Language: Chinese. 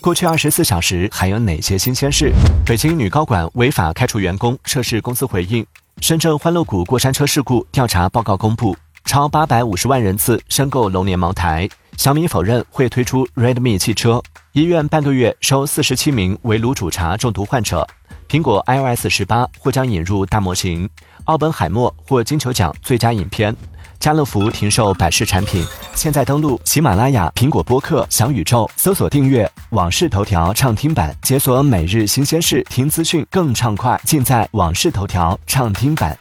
过去二十四小时还有哪些新鲜事？北京女高管违法开除员工，涉事公司回应。深圳欢乐谷过山车事故调查报告公布，超八百五十万人次申购龙年茅台。小米否认会推出 Redmi 汽车。医院半个月收四十七名围炉煮茶中毒患者。苹果 iOS 十八或将引入大模型。奥本海默获金球奖最佳影片。家乐福停售百事产品。现在登录喜马拉雅、苹果播客、小宇宙，搜索订阅《往事头条》畅听版，解锁每日新鲜事，听资讯更畅快，尽在《往事头条》畅听版。